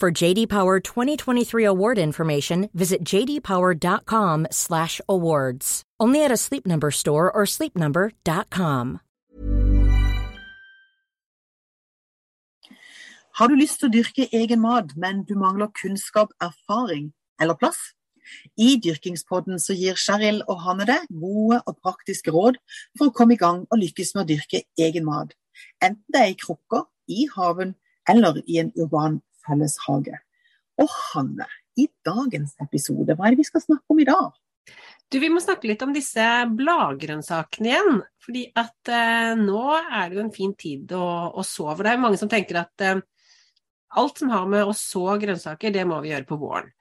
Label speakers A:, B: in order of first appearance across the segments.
A: For JD Power 2023 award information, visit jdpower.com/awards. Only at a Sleep Number store or sleepnumber.com.
B: Har du lyst til å dyrke egen mat, men du mangler kunnskap, erfaring eller plass? I Dyrkingspodden så gir Cheryl og Hanne deg gode og praktiske råd for å komme i gang og lykkes med å dyrke egen mat. Enten det er i krukker, i haven eller i en urban felleshage. Og Hanne, i dagens episode, hva er det vi skal snakke om i dag?
C: Du, Vi må snakke litt om disse bladgrønnsakene igjen. fordi at eh, nå er det jo en fin tid å, å så. Det er mange som tenker at eh, alt som har med å så grønnsaker, det må vi gjøre på våren.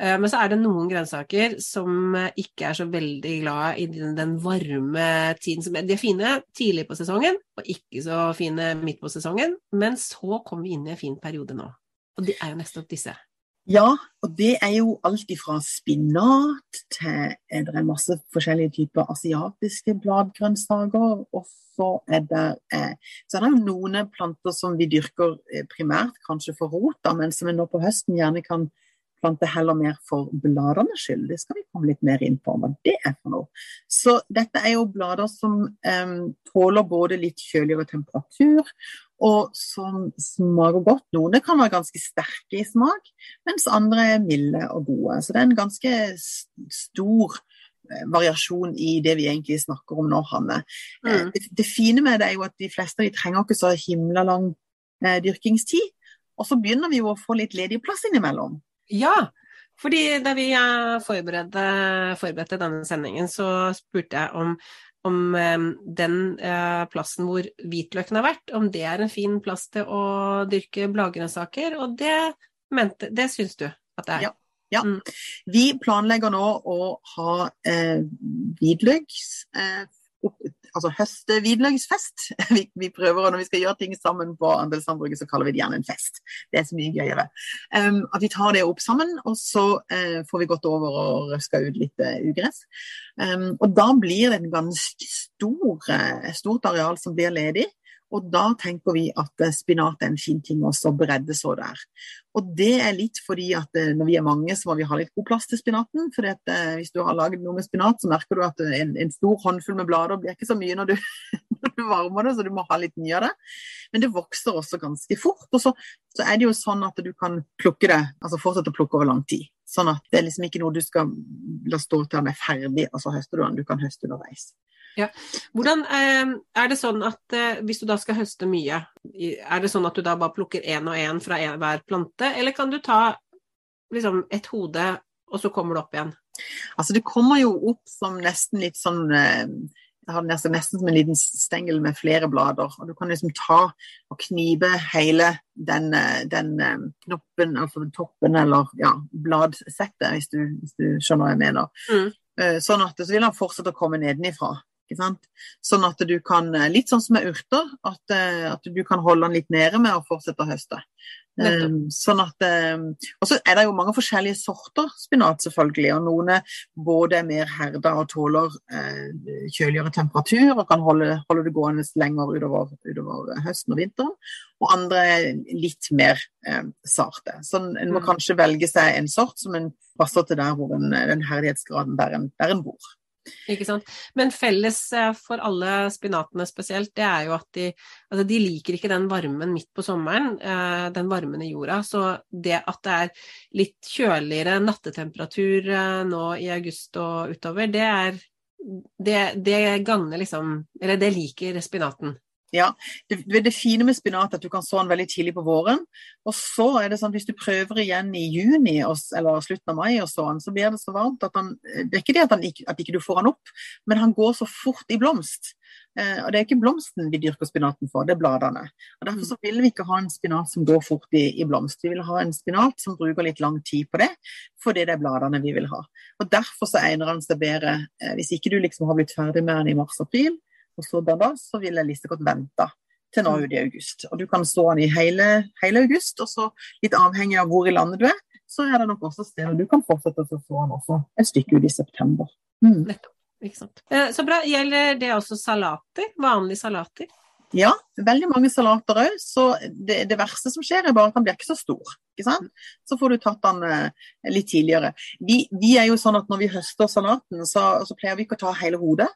C: Eh, men så er det noen grønnsaker som eh, ikke er så veldig glad i den varme tiden. Som er, de er fine tidlig på sesongen, og ikke så fine midt på sesongen. Men så kommer vi inn i en fin periode nå. Og det er jo nettopp disse.
B: Ja, og det er jo alt fra spinat til eh, Det masse forskjellige typer asiatiske bladgrønnsaker. Og så er det, eh, så er det noen planter som vi dyrker eh, primært, kanskje for rota, men som vi nå på høsten gjerne kan plante heller mer for bladenes skyld. Det skal vi komme litt mer inn på hva det er for noe. Så dette er jo blader som eh, tåler både litt kjøligere temperatur og som smaker godt. Noen kan være ganske sterke i smak, mens andre er milde og gode. Så det er en ganske stor eh, variasjon i det vi egentlig snakker om nå, Hanne. Eh, mm. Det, det, fine med det er jo at de fleste de trenger ikke så himla lang eh, dyrkingstid. Og så begynner vi jo å få litt ledig plass innimellom.
C: Ja, fordi da vi forberedte, forberedte denne sendingen, så spurte jeg om om eh, den eh, plassen hvor hvitløken har vært, om det er en fin plass til å dyrke bladgrønnsaker. Og det, mente, det syns du at det er?
B: Ja. ja. Mm. Vi planlegger nå å ha eh, hvitløk eh, altså høste-hvitløksfest. Vi, vi, prøver, når vi skal gjøre ting sammen på andelslandbruket, så kaller vi det gjerne en fest. Det er så mye gøyere. Um, at vi tar det opp sammen, og så uh, får vi gått over og røska ut litt uh, ugress. Um, og da blir det et ganske stor, uh, stort areal som blir ledig. Og da tenker vi at spinat er en fin ting også bredde så der. Og det er litt fordi at eh, når vi er mange, så må vi ha litt god plass til spinaten. For eh, hvis du har lagd noe med spinat, så merker du at eh, en, en stor håndfull med blader blir ikke så mye når du, når du, varmer det, så du må ha litt mye av det. Men det vokser også ganske fort. Og så, så, er det jo sånn at du kan plukke det, altså fortsette å plukke over lang tid. Sånn at det er liksom ikke noe du skal la stå til den er ferdig, og så høster du den. Du kan høste underveis.
C: Ja. Hvordan eh, Er det sånn at eh, hvis du da skal høste mye, er det sånn at du da bare plukker én og én fra hver plante, eller kan du ta liksom et hode, og så kommer det opp igjen?
B: Altså Det kommer jo opp som nesten litt sånn eh, jeg har nesten, nesten som en liten stengel med flere blader. og Du kan liksom ta og knipe hele den, den knoppen, altså toppen eller ja, bladsettet, hvis du, hvis du skjønner hva jeg mener. Mm. Sånn at så vil han fortsette å komme nedenifra. Sånn at du kan, eh, litt sånn som med urter, at, eh, at, du kan holde den litt nede med å fortsette å høste. Um, sånn at, um, og så er det jo mange forskjellige sorter spinat, selvfølgelig. og Noen er både mer herda og tåler uh, kjøligere temperatur og kan holde, holde det gående lenger utover, utover, høsten og vinteren. Og andre er litt mer um, sarte. Så en må mm. kanskje velge seg en sort som en passer til der hvor en, den herdighetsgraden der en, der en bor.
C: Ikke sant. Men felles eh, for alle spinatene spesielt, det er jo at de, altså de liker ikke den varmen midt på sommeren, eh, den varmen i jorda. Så det at det er litt kjøligere nattetemperatur eh, nå i august og utover, det er det, det gagner liksom Eller det liker spinaten.
B: Ja, det, det fine med spinat er at du kan så den veldig tidlig på våren. Og så er det sånn at hvis du prøver igjen i juni eller slutten av mai, og sånn, så blir det så varmt at han Det er ikke det at, han at ikke du får han opp, men han går så fort i blomst. Eh, og det er ikke blomsten vi dyrker spinaten for, det er bladene. Og Derfor så vil vi ikke ha en spinat som går fort i, i blomst. Vi vil ha en spinat som bruker litt lang tid på det, fordi det er bladene vi vil ha. Og Derfor så egner han seg bedre eh, hvis ikke du liksom har blitt ferdig med den i mars-april og så da, så vil jeg like godt vente til nå ut i august. Og du kan stå den i hele, hele, august, og så litt avhengig av hvor i landet du er, så er det nok også steder du kan fortsette å få den også et stykke ut i september.
C: Mm. Nettopp. Ikke sant. Eh, så bra. Gjelder det også salater? Vanlige salater?
B: Ja, veldig mange salater òg. Så det, det, verste som skjer, er bare at den blir ikke så stor. Ikke sant? Så får du tatt den eh, litt tidligere. Vi, vi, er jo sånn at når vi høster salaten, så, så pleier vi ikke å ta hele hodet.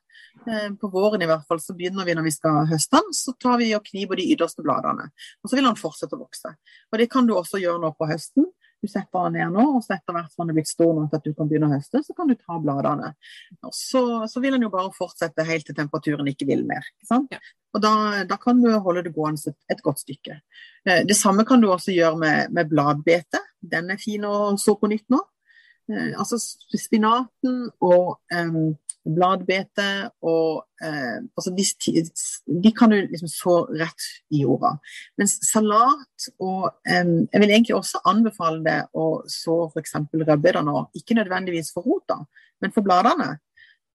B: Eh, på våren i hvert fall så begynner vi når vi skal høste den, så tar vi og kniver de ytterste bladene. Og så vil den fortsette å vokse. Og det kan du også gjøre nå på høsten. Du setter den ned nå, og så etter hvert som den er blitt stor nok at du kan begynne å høste, så kan du ta bladene. Og så, så vil den jo bare fortsette helt til temperaturen ikke vil mer. Ikke ja. Og da, da, kan du holde det gående et, et, godt stykke. Eh, det samme kan du også gjøre med, med bladbete. Den er fin å så på nytt nå. Eh, altså spinaten og um, bladbete og eh, altså de, de, kan du liksom så rett i jorda. Mens salat og eh, Jeg vil egentlig også anbefale det å så f.eks. rødbeter nå. Ikke nødvendigvis for rota, men for bladene.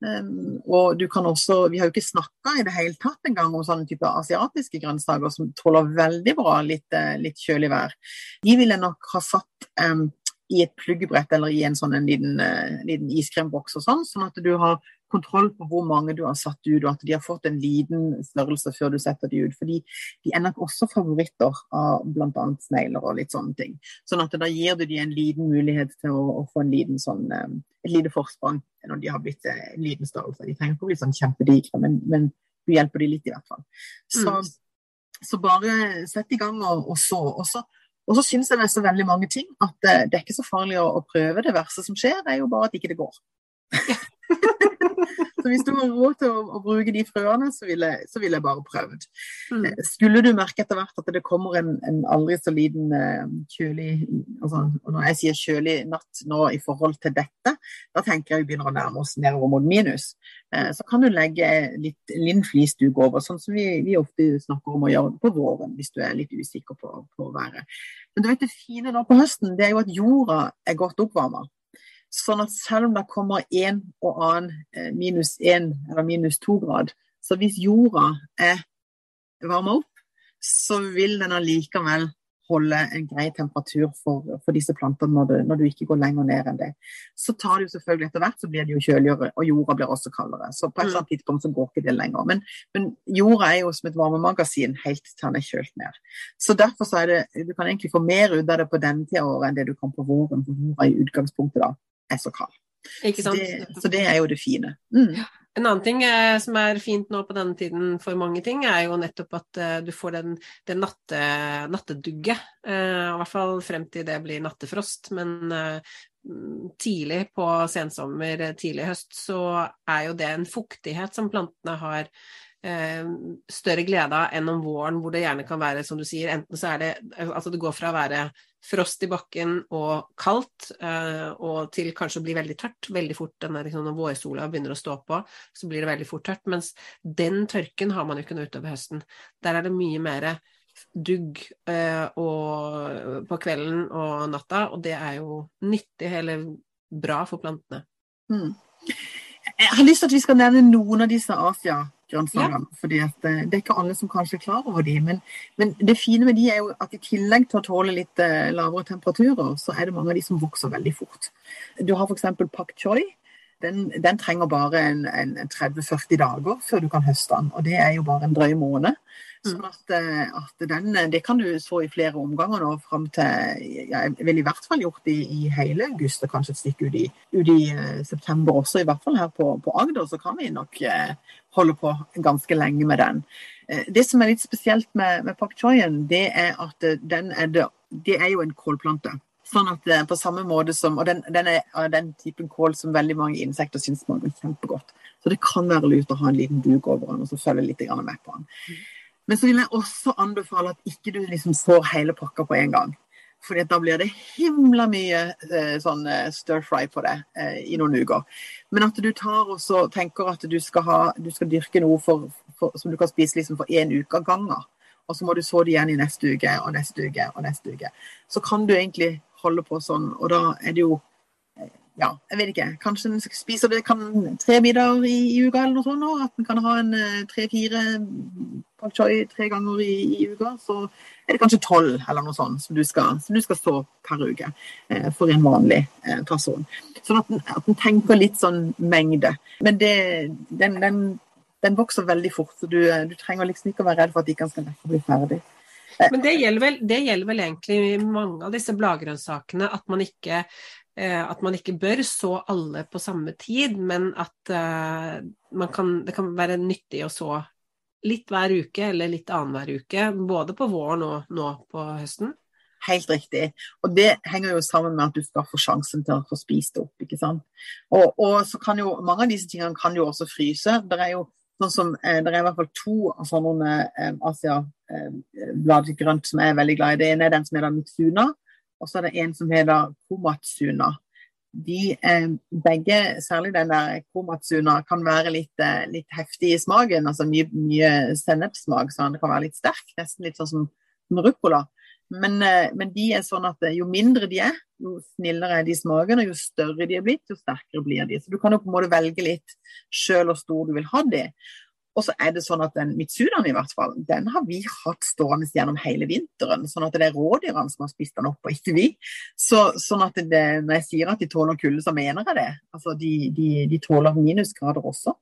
B: Um, og du kan også, Vi har jo ikke snakka i det hele tatt engang om sånne type asiatiske grønnsaker som tåler veldig bra litt, eh, litt kjølig vær. De ville nok ha satt um, i et pluggebrett eller i en sånn en liten, uh, liten iskremboks og sånn, sånn at du har kontroll på hvor mange du har satt ut, og at de har fått en liten størrelse før du setter de ut. Fordi de er nok også favoritter av bl.a. snegler og litt sånne ting. Sånn at da gir du de en liten mulighet til å, å få en liten sånn, um, et lite forsprang når de har blitt uh, en liten størrelse. De trenger ikke å bli sånn kjempedigre, men, men, du hjelper de litt i hvert fall. Så, mm. så bare sett i gang og, og så. Og så og så syns jeg det er så veldig mange ting at uh, det er ikke så farlig å, å, prøve. Det verste som skjer, det er jo bare at ikke det går. så hvis du har råd til å, å bruke de frøene, så ville vil jeg bare prøvd. Mm. Eh, skulle du merke etter hvert at det kommer en, en aldri så liten uh, kjølig altså, Når jeg sier kjølig natt nå i forhold til dette, da tenker jeg vi begynner å nærme oss nedover mot minus. Uh, så kan du legge litt linnflisduk over, sånn som vi, vi, ofte snakker om å gjøre på våren hvis du er litt usikker på, på været. Men du vet det fine nå på høsten, det er jo at jorda er godt oppvarma. Sånn at selv om det kommer en og annen eh, minus én eller minus to grad, så hvis jorda er varma opp, så vil den allikevel holde en grei temperatur for, for disse plantene når, når, du ikke går lenger ned enn det. Så tar det jo selvfølgelig etter hvert så blir det jo kjøligere, og jorda blir også kaldere. Så på et eller annet tidspunkt så går ikke det lenger. Men, men jorda er jo som et varmemagasin helt til den er kjølt ned. Så derfor så er det Du kan egentlig få mer ut av det på denne tida av året enn det du kan på våren, på jorda i utgangspunktet da er så kald. Så det, så det, er jo det fine. Mm.
C: En annen ting eh, som er fint nå på denne tiden for mange ting, er jo nettopp at eh, du får den, den natte, nattedugget. Eh, I hvert fall frem til det blir nattefrost. Men eh, tidlig på sensommer, tidlig høst, så er jo det en fuktighet som plantene har eh, større glede av enn om våren, hvor det gjerne kan være, som du sier, enten så er det Altså det går fra å være frost i bakken og kaldt, eh, og til kanskje å bli veldig tørt veldig fort. Denne, liksom, når vårsola begynner å stå på, så blir det veldig fort tørt. Mens den tørken har man jo ikke noe utover høsten. Der er det mye mer dugg eh, og, på kvelden og natta, og det er jo nyttig eller bra for plantene.
B: Mm. Jeg har lyst til at vi skal nevne noen av disse Asia grønnsakene. Ja. fordi at det er ikke alle som kanskje er klar over de, men, men, det fine med de er jo at i tillegg til å tåle litt lavere temperaturer, så er det mange av de som vokser veldig fort. Du har f.eks. pak choi den, den trenger bare en, en 30-40 dager før du kan høste den. Og det er jo bare en drøy måned. Mm. Sånn at, eh, at den, det kan du så i flere omganger nå fram til ja, Jeg ville i hvert fall gjort det i, i, hele august og kanskje et stykke ut i, ut i uh, september også. I hvert fall her på, på Agder så kan vi nok uh, holde på ganske lenge med den. Uh, det som er litt spesielt med, med pak choyen, det er at den er det, det er jo en kålplante. Sånn at er på samme måte som, Og den, den er den typen kål som veldig mange insekter syns smaker kjempegodt. Så det kan være lurt å ha en liten duk over den og så følge litt med på den. Men så vil jeg også anbefale at ikke du liksom får hele pakka på en gang. For da blir det himla mye eh, sånn eh, stir fry på det eh, i noen uker. Men at du tar og så tenker at du skal, ha, du skal dyrke noe for, for, som du kan spise liksom for én uke av gangen. Og så må du så det igjen i neste uke og neste uke og neste uke. Så kan du egentlig holde på sånn. Og da er det jo ja, jeg vet ikke. Kanskje en spiser det kan, tre middager i, i, uka eller noe sånt. Og at en kan ha en eh, tre-fire pak choi tre ganger i, i, uka. Så er det kanskje tolv eller noe sånt som du skal, som du skal stå per uke eh, for en vanlig eh, person. Sånn at en tenker litt sånn mengde. Men det, den, den, den, vokser veldig fort, så du, du trenger liksom ikke å være redd for at ikke den skal bli ferdig.
C: Men det gjelder, vel, det gjelder vel egentlig mange av disse bladgrønnsakene, at man ikke eh, at man ikke bør så alle på samme tid, men at uh, kan, det kan være nyttig å så litt hver uke eller litt annenhver uke. Både på våren og nå på høsten.
B: Helt riktig. Og det henger jo sammen med at du skal få sjansen til å få spist det opp. ikke sant? Og, og så kan jo, mange av disse tingene kan jo også fryse. Det er jo Sånn som, eh, det er i hvert fall to av sånne eh, Asia-bladgrønt eh, som jeg er veldig glad i. Det ene er den som heter Mitsuna, og så er det en som heter Komatsuna. De eh, begge, særlig den der Komatsuna, kan være litt, eh, litt heftig i smaken. Altså mye, mye sennepssmak, så den kan være litt sterk. Nesten litt sånn som ruccola. Men, eh, men, de er sånn at jo mindre de er, jo snillere er de i smaken, og jo større de er blitt, jo sterkere blir de. Så du kan jo på en måte velge litt sjøl hvor stor du vil ha de. Og så er det sånn at den Mitsudaen i hvert fall, den har vi hatt stående gjennom hele vinteren. Sånn at det er rådyrene som har spist den opp, og ikke vi. Så, sånn at det, når jeg sier at de tåler kulde, så mener jeg det. Altså de, de, de tåler minusgrader også.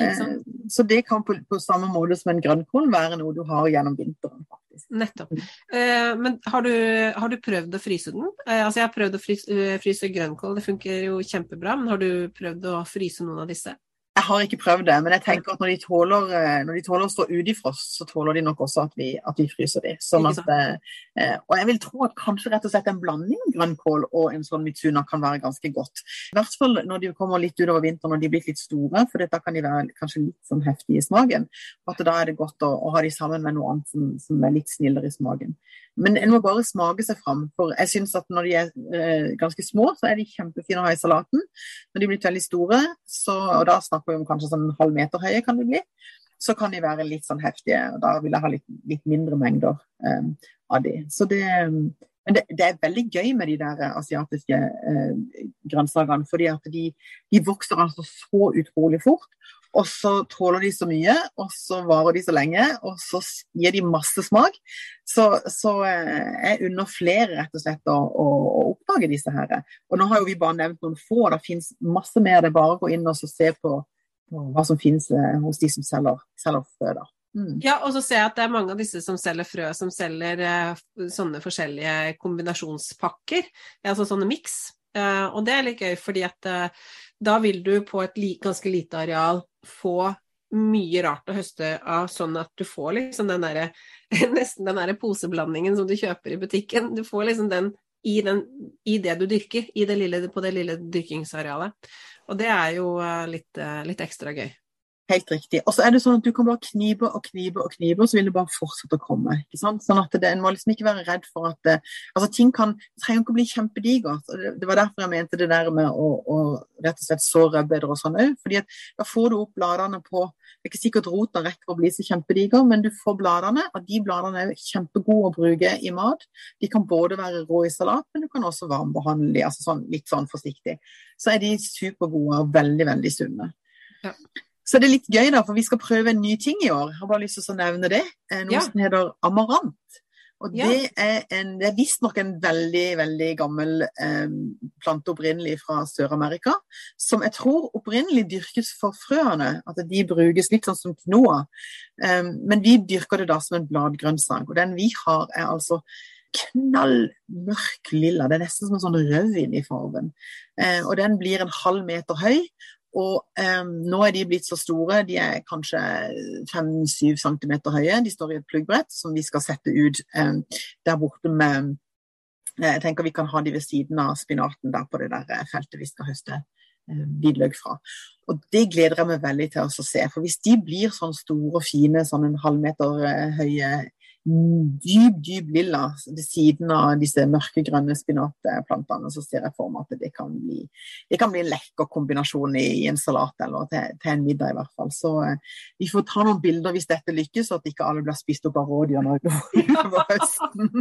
B: Eh, så det kan på, på, samme måte som en grønnkål være noe du har gjennom vinteren. Faktisk.
C: Nettopp. Eh, men har du, har du, prøvd å fryse den? Eh, altså Jeg har prøvd å fryse, eh, fryse grønnkål, det funker jo kjempebra. Men har du prøvd å fryse noen av disse?
B: Jeg har ikke prøvd det, men jeg tenker at når de tåler, eh, når de tåler å stå ute i frost, så tåler de nok også at vi, at vi fryser de. Sånn at, eh, og jeg vil tro at kanskje rett og slett en blanding av grønnkål og en sånn mitsuna kan være ganske godt. I hvert fall når de kommer litt utover vinteren og de blir litt store, for da kan de være kanskje litt sånn heftige i smaken. Og at da er det godt å, å ha de sammen med noe annet som, som er litt snillere i smaken. Men en må bare smake seg fram. For jeg syns at når de er eh, ganske små, så er de kjempefine å ha i salaten. Når de blir veldig store, så, og da snakker vi om kanskje sånn halv meter høye, kan de bli, så kan de være litt sånn heftige. og Da vil jeg ha litt, litt mindre mengder eh, av de. Så det, men det, det, er veldig gøy med de der asiatiske eh, grønnsakene, fordi de, de vokser altså så utrolig fort. Og så tåler de så mye, og så varer de så lenge, og så gir de masse smak. Så, så eh, jeg unner flere rett og slett å, å, å, oppdage disse her. Og nå har jo vi bare nevnt noen få, det finnes masse mer. Det er bare å gå inn og se på, på hva som finnes eh, hos de som selger, selger frø. da.
C: Mm. Ja, og så ser jeg at det er mange av disse som selger frø, som selger eh, sånne forskjellige kombinasjonspakker. Altså sånne miks. Eh, og det er litt gøy, fordi at eh, da vil du på et li ganske lite areal få mye rart å høste av, sånn at du får liksom den derre Nesten den derre poseblandingen som du kjøper i butikken. Du får liksom den i, den, i det du dyrker, det lille, på det lille dyrkingsarealet. Og det er jo eh, litt, eh, litt ekstra gøy.
B: Helt riktig. Og så er det sånn at du kan bare knibe og knibe og knibe, og så vil det bare fortsette å komme. ikke sant? Sånn at det, En må liksom ikke være redd for at det, altså ting kan, trenger ikke å bli kjempedigert. Det, det, var derfor jeg mente det der med å, å rett og slett så rødbeder og sånn òg. fordi at da får du opp bladene på Det er ikke sikkert rota rekker å bli så kjempediger, men du får bladene, og de bladene er kjempegode å bruke i mat. De kan både være rå i salat, men du kan også varmebehandle de, altså sånn, litt sånn forsiktig. Så er de supergode og veldig, veldig sunne. Ja. Så det er litt gøy, da, for vi skal prøve en ny ting i år. Jeg har bare lyst til å nevne det. Eh, noe
C: Ja.
B: som heter amarant. Og
C: Ja.
B: det er, en, det er visstnok en veldig veldig gammel eh, plante opprinnelig fra Sør-Amerika, som jeg tror opprinnelig dyrkes for frøene. At de brukes litt sånn som knoa. Eh, men vi dyrker det da som en bladgrønnsak. Og den vi har, er altså knall mørk lilla. Det er nesten som en sånn rødvin i fargen. Eh, og den blir en halv meter høy. Og eh, nå er de blitt så store, de er kanskje 5-7 cm høye. De står i et pluggbrett som vi skal sette ut eh, der borte med eh, Jeg tenker vi kan ha de ved siden av spinaten der på det der eh, feltet vi skal høste eh, hvitløk fra. Og det gleder jeg meg veldig til å se. For hvis de blir sånn store og fine, sånn en halvmeter høye dyp, dyp lilla ved siden av disse mørkegrønne spinatplantene, så ser jeg for meg at det kan bli, det kan bli en lekker kombinasjon i, i en salat eller til, til, en middag i hvert fall. Så eh, vi får ta noen bilder hvis dette lykkes, så at ikke alle blir spist opp av rådyr når det går utover høsten.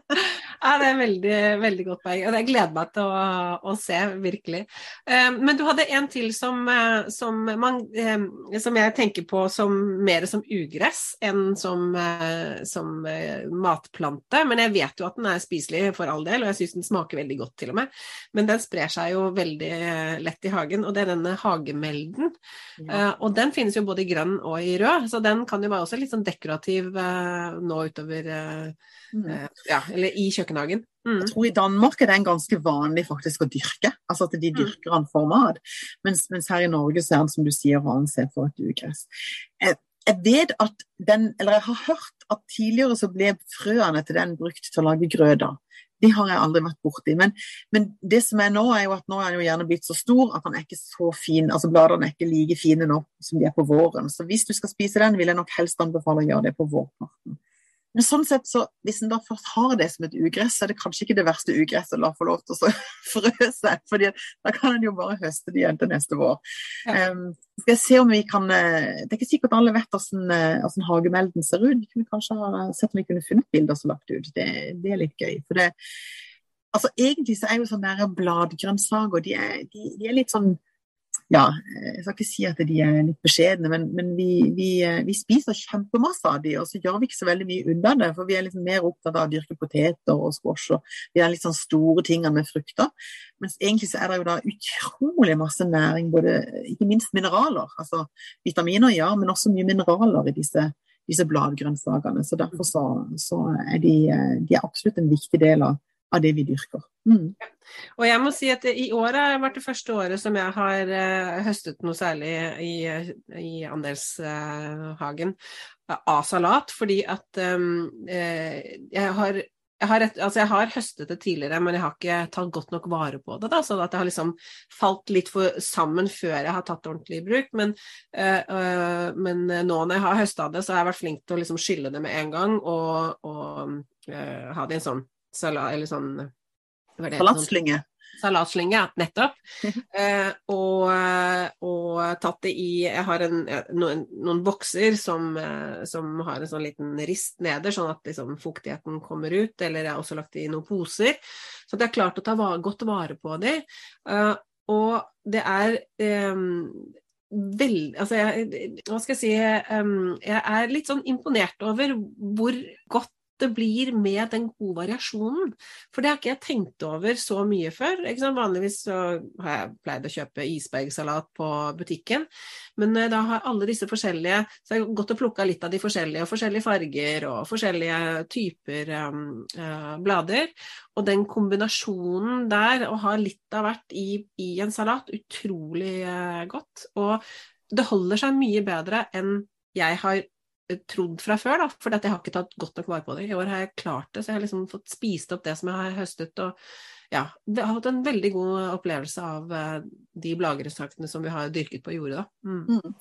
C: Ja, det er veldig, veldig godt poeng. og Jeg gleder meg til å, å se, virkelig. Eh, men du hadde en til som, eh, som, man, eh, som jeg tenker på som mer som ugress enn som, eh, som eh, matplante. Men jeg vet jo at den er spiselig for all del, og jeg syns den smaker veldig godt til og med. Men den sprer seg jo veldig lett i hagen, og det er denne hagemelden. Ja. og den finnes jo både i grønn og i rød, så den kan jo være også litt sånn dekorativ nå utover
B: Mm.
C: eh, Ja, eller i kjøkkenhagen. Mm.
B: Jeg tror I Danmark er den ganske vanlig faktisk å dyrke. Altså at de dyrker den for mat. Mens, mens her i Norge så er den som du sier ansett for et ugress. Jeg, jeg vet at den, eller jeg har hørt at tidligere så ble frøene til den brukt til å lage grøda, de har jeg aldri vært borti. Men, men, det som er nå, er jo at nå er den jo gjerne blitt så stor at den er ikke så fin. altså Bladene er ikke like fine nå som de er på våren. Så hvis du skal spise den, vil jeg nok helst anbefale å gjøre det på vårparten. Men sånn sett, så hvis en da først har det som et ugress, så er det kanskje ikke det verste ugresset å la få lov til å frø seg. for da kan en jo bare høste det igjen til neste vår.
C: Ja.
B: Um, skal jeg se om vi kan Det er ikke sikkert alle vet hvordan hagemelden ser ut. Vi kunne kanskje ha sett om vi kunne funnet bilder som lagt ut. Det, det er litt gøy. for det altså Egentlig så er jo sånne bladgrønnsaker de er, de, de er litt sånn ja, jeg skal ikke si at de er litt beskjedne, men, men vi, vi, vi, spiser kjempemasse av de, og så gjør vi ikke så veldig mye unna det. For vi er liksom mer opptatt av å dyrke poteter og squash og de litt sånn store tingene med frukter. Mens egentlig så er det jo da utrolig masse næring, både, ikke minst mineraler. Altså vitaminer, ja, men også mye mineraler i disse, disse bladgrønnsakene. Så derfor så, så er de, de er absolutt en viktig del av, av det vi dyrker. Mm.
C: Og jeg må si at i år har vært det første året som jeg har uh, høstet noe særlig i, i andelshagen av salat, fordi at um, jeg har jeg har, et, altså jeg har, høstet det tidligere, men jeg har ikke tatt godt nok vare på det. Da, så at det har liksom falt litt for sammen før jeg har tatt det ordentlig i bruk. Men, øh, men nå når jeg har høsta det, så har jeg vært flink til å liksom skylle det med en gang og, og øh, ha det i en sånn salat eller sånn
B: Salatslynge.
C: Salatslynge, ja, nettopp. eh, og, og, tatt det i Jeg har en, noen, noen bokser som, som, har en sånn liten rist neder, sånn at liksom, fuktigheten kommer ut. Eller jeg har også lagt det i noen poser. Så at jeg har klart å ta va godt vare på dem. Eh, og det er eh, Vel, altså jeg, hva skal jeg si um, Jeg er litt sånn imponert over hvor godt det blir med den gode variasjonen. For det har ikke jeg tenkt over så mye før. Vanligvis har jeg pleid å kjøpe isbergsalat på butikken, men da har alle disse forskjellige Så jeg har gått og plukka litt av de forskjellige, og forskjellige farger og forskjellige typer um, uh, blader. Og den kombinasjonen der, å ha litt av hvert i, i en salat, utrolig uh, godt. Og det holder seg mye bedre enn jeg har trodd fra før, da, for jeg har ikke tatt godt nok vare på det. I år har jeg klart det, så jeg har liksom fått spist opp det som jeg har høstet. og ja, det har hatt en veldig god opplevelse av uh, de blagerestraktene som vi har dyrket på jordet.
B: Mm. Mm.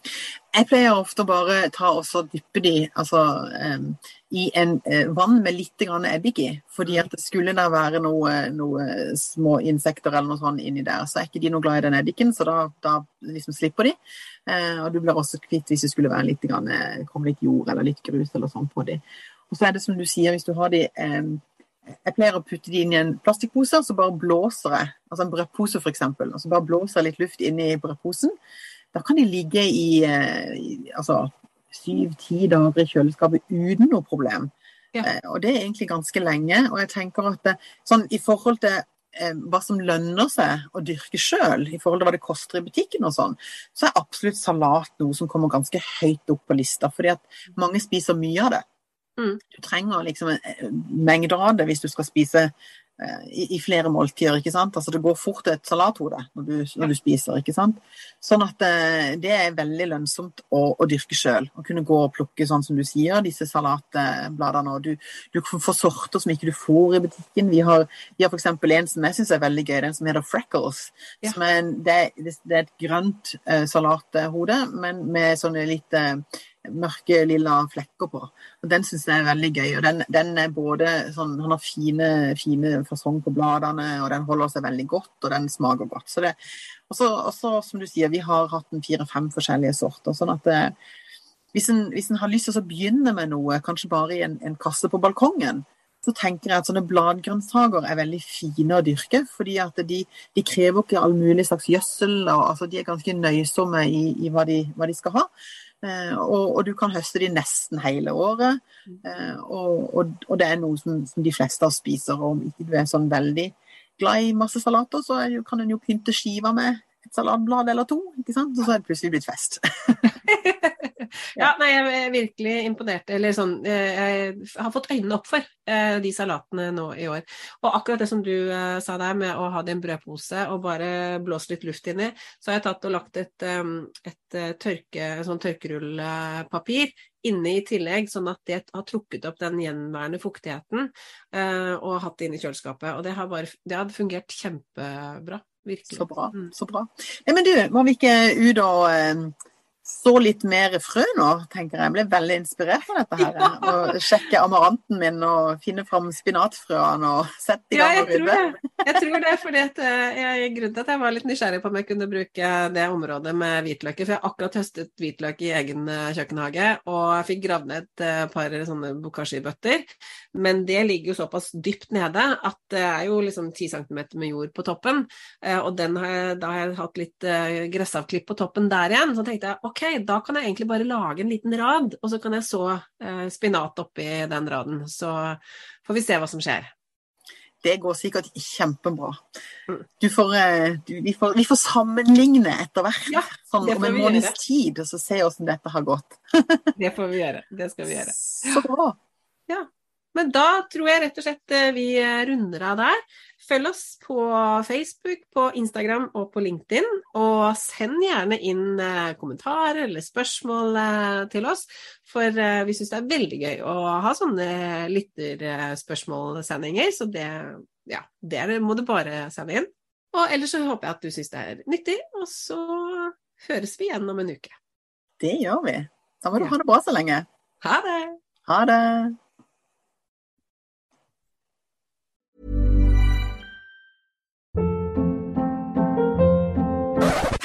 B: Jeg pleier ofte å bare ta og dyppe de altså, um, i en uh, vann med litt eddik i. fordi at det skulle der være noen noe små insekter eller noe sånt inni der, så er ikke de noe glad i den eddiken, så da, da liksom slipper de. Uh, og du blir også kvitt hvis det skulle være litt, grann, komme litt jord eller litt grus eller sånn på de. Og så er det som du sier, hvis du har de um, jeg pleier å putte de inn i en plastikkpose, og så bare blåser jeg. Altså en brødpose, f.eks. Og så bare blåser jeg litt luft inn i brødposen. da kan de ligge i, eh, i altså syv-ti dager i kjøleskapet uten noe problem.
C: Ja.
B: Eh, og det er egentlig ganske lenge. Og jeg tenker at det, sånn i forhold til eh, hva som lønner seg å dyrke sjøl, i forhold til hva det koster i butikken og sånn, så er absolutt salat noe som kommer ganske høyt opp på lista. Fordi at mange spiser mye av det.
C: Mm.
B: Du trenger liksom en eh, av det hvis du skal spise eh, i, i flere måltider. ikke sant? Altså Det går fort til et salathode når du, når du spiser. ikke sant? Sånn at eh, det er veldig lønnsomt å, å dyrke sjøl. Å kunne gå og plukke sånn som du sier, disse salatbladene. og Du, du får sorter som ikke du får i butikken. Vi har, vi har f.eks. en som jeg syns er veldig gøy, den som heter Freckles.
C: Ja.
B: Som er en, det, det er et grønt eh, salathode, men med sånne litt eh, mørke lilla flekker på. Og Den syns jeg er veldig gøy. og Den, den er både sånn, Han har fine, fine fasong på bladene, og den holder seg veldig godt, og den smaker godt. Så det, også, også, som du sier, vi har hatt en fire-fem forskjellige sorter. sånn at det, hvis, en, hvis en har lyst til å begynne med noe, kanskje bare i en, en kasse på balkongen, så tenker jeg at sånne bladgrønnsaker er veldig fine å dyrke. fordi at de, de krever ikke all mulig slags gjødsel. og altså, De er ganske nøysomme i, i hva, de, hva de skal ha. Eh, og, og, du kan høste de nesten hele året. Eh, og, og, og, det er noe som, som, de fleste av spiser. Og om ikke du er sånn veldig glad i masse salater, så jo, kan en jo pynte skiva med et salatblad eller to. ikke sant? Og så er det plutselig blitt fest.
C: ja, nei, jeg er virkelig imponert. Eller sånn, jeg har fått øynene opp for eh, de salatene nå i år. Og akkurat det som du eh, sa der med å ha det i en brødpose og bare blåse litt luft inni, så har jeg tatt og lagt et, et tørke, sånn tørkerullpapir inne i tillegg, sånn at det har trukket opp den gjenværende fuktigheten og hatt det inne i kjøleskapet. Og det har, bare, det har fungert kjempebra. Virkelig.
B: Så bra.
C: Mm.
B: så bra. Nei, men du, må vi ikke ut og så litt mer frø nå, tenker jeg. Jeg ble veldig inspirert av dette her.
C: Ja.
B: Og sjekke amaranten min og finne fram spinatfrøene og sette i gang
C: ja,
B: og
C: tror
B: rydde.
C: Jeg tror det, fordi at eh, jeg, Grunnen til at jeg var litt nysgjerrig på om jeg kunne bruke det området med hvitløker, for jeg har akkurat høstet hvitløk i egen eh, kjøkkenhage, og jeg fikk gravd ned et eh, par sånne bokashi-bøtter. Men det ligger jo såpass dypt nede at det er jo liksom 10 cm med jord på toppen. Og den har jeg, da har jeg hatt litt gressavklipp på toppen der igjen. Så tenkte jeg ok, da kan jeg egentlig bare lage en liten rad, og så kan jeg så eh, spinat oppi den raden. Så får vi se hva som skjer.
B: Det går sikkert kjempebra.
C: Mm.
B: Du får, eh, du, vi, får, vi får sammenligne etter hvert.
C: Ja,
B: sånn om en måneds tid, og så se hvordan dette har gått.
C: Det får vi gjøre. Det skal vi gjøre.
B: Så bra.
C: Men da tror jeg rett og slett eh, vi runder av der. Følg oss på Facebook, på Instagram og på LinkedIn. Og send gjerne inn eh, kommentarer eller spørsmål eh, til oss. For eh, vi syns det er veldig gøy å ha sånne lytterspørsmålsendinger. Så det, ja, det må du bare sende inn. Og ellers så håper jeg at du syns det er nyttig. Og så høres vi igjen om en uke.
B: Det gjør vi. Da må du ha det bra så lenge.
C: Ha det!
B: Ha det.